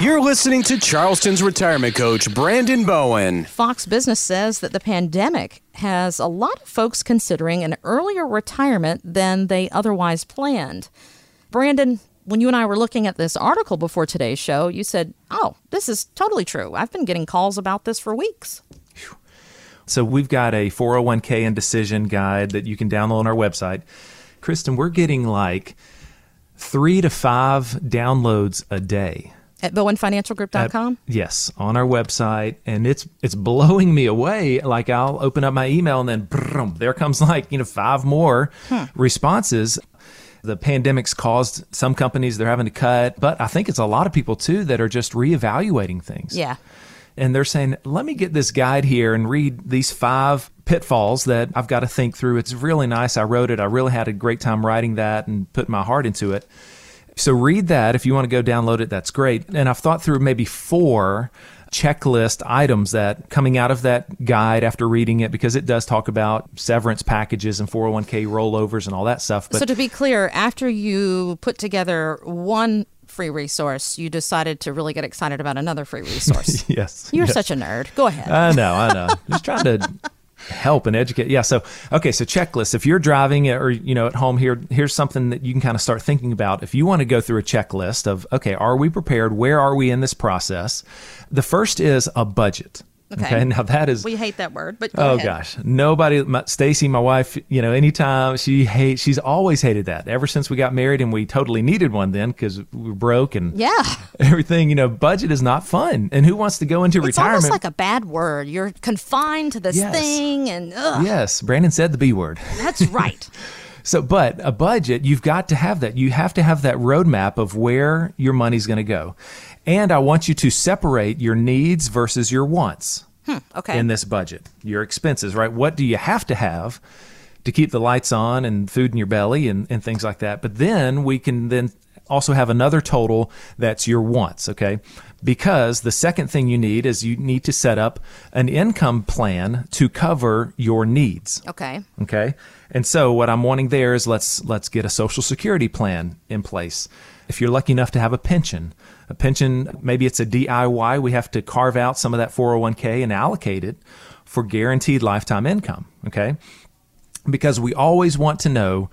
You're listening to Charleston's retirement coach, Brandon Bowen. Fox Business says that the pandemic has a lot of folks considering an earlier retirement than they otherwise planned. Brandon, when you and I were looking at this article before today's show, you said, Oh, this is totally true. I've been getting calls about this for weeks. So we've got a 401k indecision guide that you can download on our website. Kristen, we're getting like three to five downloads a day. At bowenfinancialgroup.com? At, yes, on our website, and it's it's blowing me away. Like I'll open up my email, and then boom, there comes like you know five more hmm. responses. The pandemic's caused some companies they're having to cut, but I think it's a lot of people too that are just reevaluating things. Yeah and they're saying, let me get this guide here and read these five pitfalls that I've got to think through. It's really nice. I wrote it. I really had a great time writing that and put my heart into it. So read that. If you want to go download it, that's great. And I've thought through maybe four checklist items that coming out of that guide after reading it because it does talk about severance packages and 401k rollovers and all that stuff. But so to be clear, after you put together one free resource, you decided to really get excited about another free resource. yes. You're yes. such a nerd. Go ahead. I know, I know. Just trying to help and educate. Yeah. So, okay. So checklist. If you're driving or, you know, at home here, here's something that you can kind of start thinking about. If you want to go through a checklist of, okay, are we prepared? Where are we in this process? The first is a budget. Okay. okay. Now that is we hate that word, but oh ahead. gosh, nobody. Stacy, my wife, you know, anytime she hates, she's always hated that. Ever since we got married, and we totally needed one then because we were broke and yeah, everything. You know, budget is not fun, and who wants to go into it's retirement? It's almost like a bad word. You're confined to this yes. thing, and ugh. yes, Brandon said the B word. That's right. So, but a budget, you've got to have that. You have to have that roadmap of where your money's going to go. And I want you to separate your needs versus your wants. Hmm, okay. In this budget, your expenses, right? What do you have to have to keep the lights on and food in your belly and, and things like that? But then we can then also have another total that's your wants, okay? Because the second thing you need is you need to set up an income plan to cover your needs. Okay. Okay. And so what I'm wanting there is let's let's get a social security plan in place. If you're lucky enough to have a pension, a pension, maybe it's a DIY, we have to carve out some of that 401k and allocate it for guaranteed lifetime income. Okay. Because we always want to know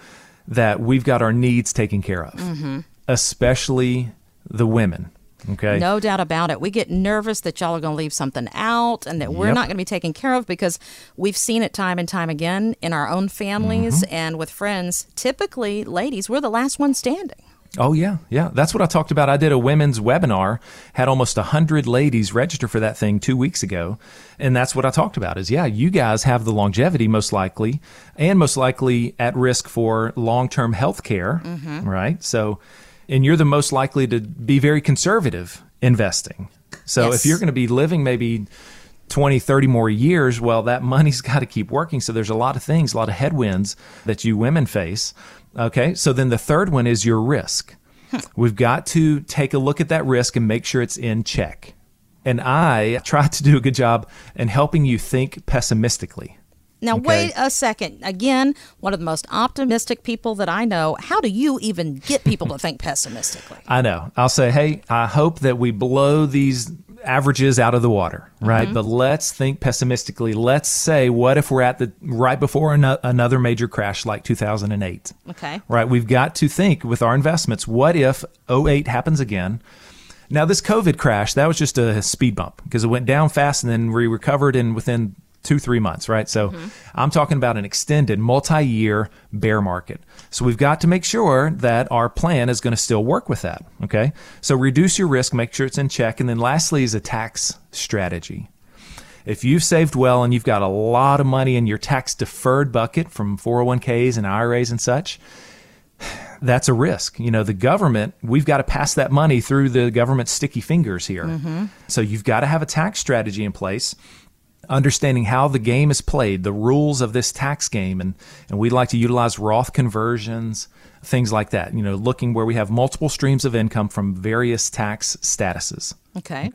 that we've got our needs taken care of, mm-hmm. Especially the women. Okay. No doubt about it. We get nervous that y'all are going to leave something out and that we're yep. not going to be taken care of because we've seen it time and time again in our own families mm-hmm. and with friends. Typically, ladies, we're the last one standing. Oh yeah, yeah. That's what I talked about. I did a women's webinar, had almost hundred ladies register for that thing two weeks ago, and that's what I talked about. Is yeah, you guys have the longevity most likely, and most likely at risk for long term health care, mm-hmm. right? So, and you're the most likely to be very conservative investing. So yes. if you're going to be living maybe 20, 30 more years, well, that money's got to keep working. So there's a lot of things, a lot of headwinds that you women face. Okay. So then the third one is your risk. We've got to take a look at that risk and make sure it's in check. And I try to do a good job in helping you think pessimistically. Now, okay. wait a second. Again, one of the most optimistic people that I know. How do you even get people to think pessimistically? I know. I'll say, hey, I hope that we blow these averages out of the water, right? Mm-hmm. But let's think pessimistically. Let's say, what if we're at the right before an- another major crash like 2008? Okay. Right. We've got to think with our investments. What if 08 happens again? Now, this COVID crash, that was just a speed bump because it went down fast and then we recovered and within two, three months, right? So mm-hmm. I'm talking about an extended multi year bear market. So we've got to make sure that our plan is going to still work with that. Okay. So reduce your risk, make sure it's in check. And then lastly is a tax strategy. If you've saved well and you've got a lot of money in your tax deferred bucket from 401ks and IRAs and such, that's a risk. You know, the government, we've got to pass that money through the government's sticky fingers here. Mm-hmm. So you've got to have a tax strategy in place understanding how the game is played, the rules of this tax game, and, and we'd like to utilize Roth conversions, things like that. You know, looking where we have multiple streams of income from various tax statuses. Okay.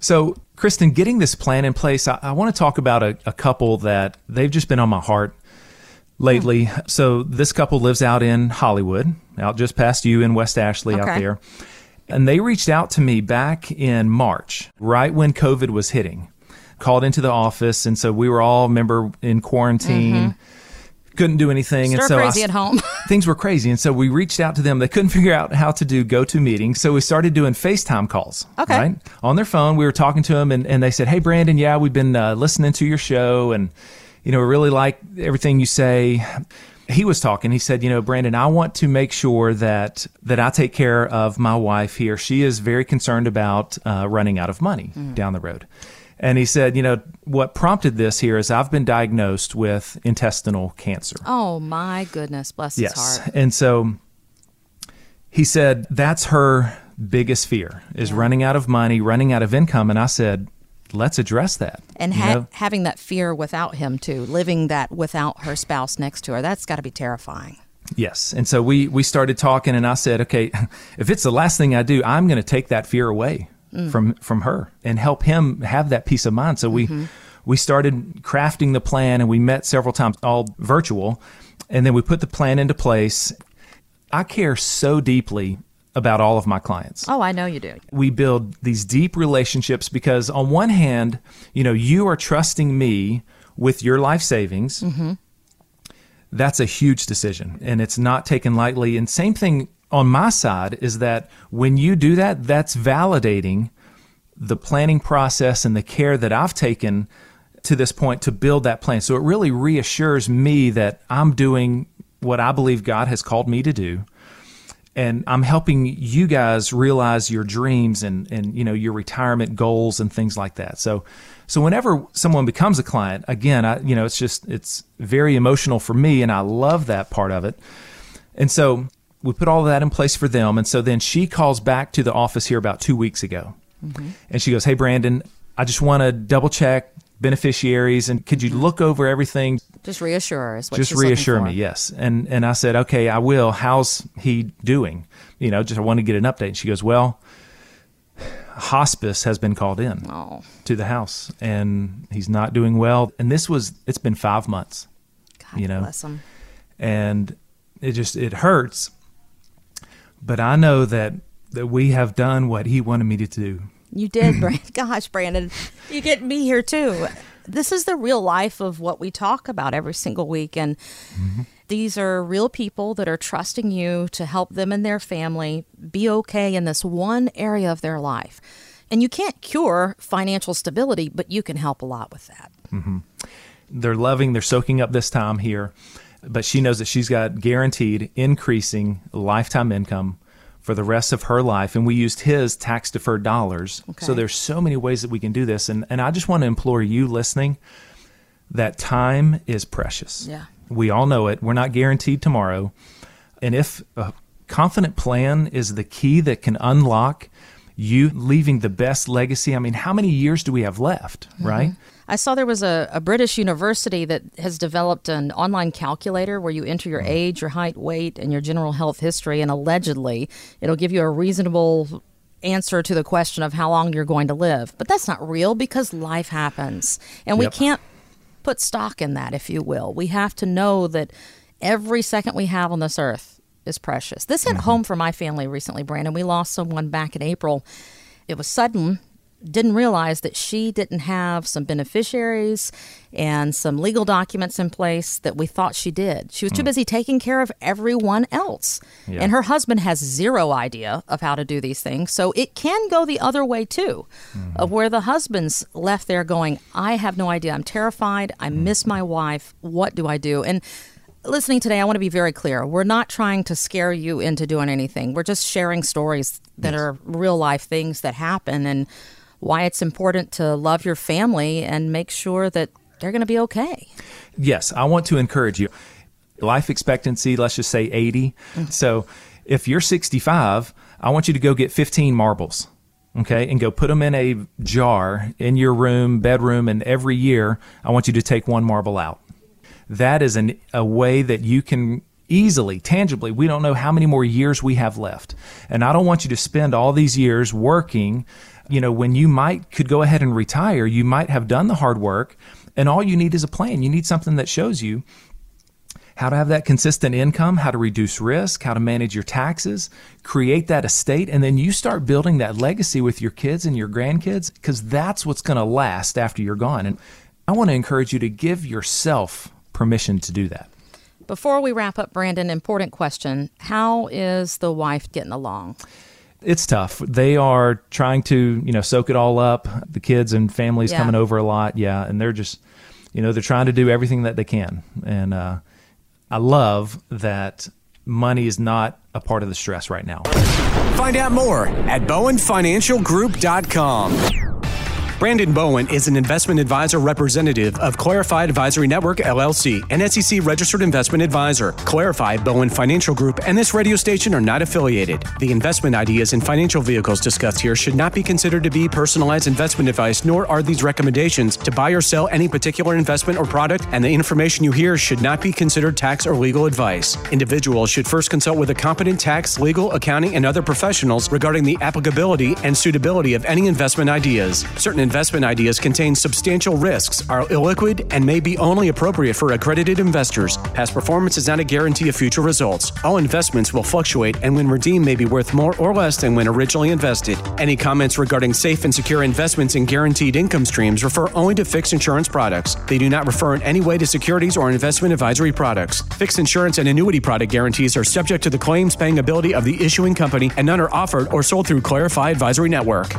So, Kristen, getting this plan in place, I, I want to talk about a, a, couple that they've just been on my heart lately. Hmm. So, this couple lives out in Hollywood, out just past you in West Ashley okay. out there And they reached out to me back in March, right when COVID was hitting. Called into the office, and so we were all, remember, in quarantine. Couldn't do anything, Stir and so crazy s- at home. things were crazy. And so we reached out to them. They couldn't figure out how to do go to meetings. So we started doing FaceTime calls. Okay. Right? On their phone, we were talking to them and, and they said, Hey, Brandon, yeah, we've been uh, listening to your show and, you know, we really like everything you say. He was talking. He said, you know, Brandon, I want to make sure that that I take care of my wife here. She is very concerned about uh, running out of money down the road. And he said, you know, what prompted this here is I've been diagnosed with intestinal cancer. oh my goodness, bless his Yes. heart. And so he said that's her biggest fear is running out of money, running out of income. And I said, let's address that. And ha- having that fear without him too, living that without her spouse next to her, that's got to be terrifying. Yes. And so we we started talking and I said, okay, if it's the last thing I do, I'm going to take that fear away Mm. from from her and help him have that peace of mind. So we mm-hmm. we started crafting the plan and we met several times all virtual and then we put the plan into place. I care so deeply about all of my clients. Oh, I know you do. we build these deep relationships because on one hand, you know, you are trusting me with your life savings. Mm-hmm. That's a huge decision and it's not taken lightly. And same thing on my side is that when you do that, that's validating the planning process and the care that I've taken to this point to build that plan. So it really reassures me that I'm doing what I believe God has called me to do and I'm helping you guys realize your dreams and and you know your retirement goals and things like that. So so whenever someone becomes a client, again, I you know it's just it's very emotional for me and I love that part of it. And so we put all of that in place for them. And so then she calls back to the office here about 2 weeks ago. Mm-hmm. And she goes, "Hey Brandon, I just want to double check beneficiaries and could you mm-hmm. look over everything? Just reassure what just reassure me yes. And and i said okay i will. How's he doing? You know just i want to get an update. And she goes well hospice has been called in Oh, to the house and he's not doing well. And this was it's been five months God You know. bless him. and it just it hurts but i know that that we have done what he wanted me to do You did, Brandon. Gosh, Brandon, you get me here too. This is the real life of what we talk about every single week. And these are real people that are trusting you to help them and their family be okay in this one area of their life. And you can't cure financial stability, but you can help a lot with that. Mm-hmm. they're loving they're soaking up this time here but she knows that she's got guaranteed increasing lifetime income for the rest of her life and we used his tax deferred dollars Okay. so there's so many ways that we can do this and and I just want to implore you listening that time is precious Yeah. we all know it we're not guaranteed tomorrow and if a confident plan is the key that can unlock you leaving the best legacy i mean how many years do we have left mm-hmm. right I saw there was a, a British university that has developed an online calculator where you enter your mm. age, your height, weight, and your general health history, and allegedly it'll give you a reasonable answer to the question of how long you're going to live. But that's not real because life happens. And we Yep. can't put stock in that, if you will. We have to know that every second we have on this earth is precious. This hit mm-hmm. home for my family recently, Brandon. We lost someone back in April. It was sudden. Didn't realize that she didn't have some beneficiaries and some legal documents in place that we thought she did. She was too mm. busy taking care of everyone else. Yeah. And her husband has zero idea of how to do these things. So it can go the other way too, mm-hmm. of where the husband's left there going, I have no idea. I'm terrified. I mm-hmm. miss my wife. What do I do? And listening today, I want to be very clear. We're not trying to scare you into doing anything. We're just sharing stories that are real life things that happen and why it's important to love your family and make sure that they're going to be okay. yes, I want to encourage you. Life expectancy, let's just say 80. Mm-hmm. So if you're 65, I want you to go get 15 marbles, okay, and go put them in a jar in your room, bedroom, and every year I want you to take one marble out. That is an, a way that you can easily, tangibly, we don't know how many more years we have left. And I don't want you to spend all these years working, you know, when you might could go ahead and retire, you might have done the hard work and all you need is a plan. You need something that shows you how to have that consistent income, how to reduce risk, how to manage your taxes, create that estate, and then you start building that legacy with your kids and your grandkids because that's what's going to last after you're gone. And I want to encourage you to give yourself permission to do that. Before we wrap up, Brandon, important question. How is the wife getting along? It's tough. They are trying to, you know, soak it all up. The kids and families Yeah. coming over a lot, yeah, and they're just, you know, they're trying to do everything that they can. And uh, I love that money is not a part of the stress right now. Find out more at bowenfinancialgroup.com. Brandon Bowen is an investment advisor representative of Clarified Advisory Network LLC, an SEC registered investment advisor. Clarified Bowen Financial Group and this radio station are not affiliated. The investment ideas and financial vehicles discussed here should not be considered to be personalized investment advice, nor are these recommendations to buy or sell any particular investment or product, and the information you hear should not be considered tax or legal advice. Individuals should first consult with a competent tax, legal, accounting, and other professionals regarding the applicability and suitability of any investment ideas. Certain investment ideas contain substantial risks, are illiquid, and may be only appropriate for accredited investors. Past performance is not a guarantee of future results. All investments will fluctuate and when redeemed may be worth more or less than when originally invested. Any comments regarding safe and secure investments and guaranteed income streams refer only to fixed insurance products. They do not refer in any way to securities or investment advisory products. Fixed insurance and annuity product guarantees are subject to the claims paying ability of the issuing company and none are offered or sold through Clarify Advisory Network.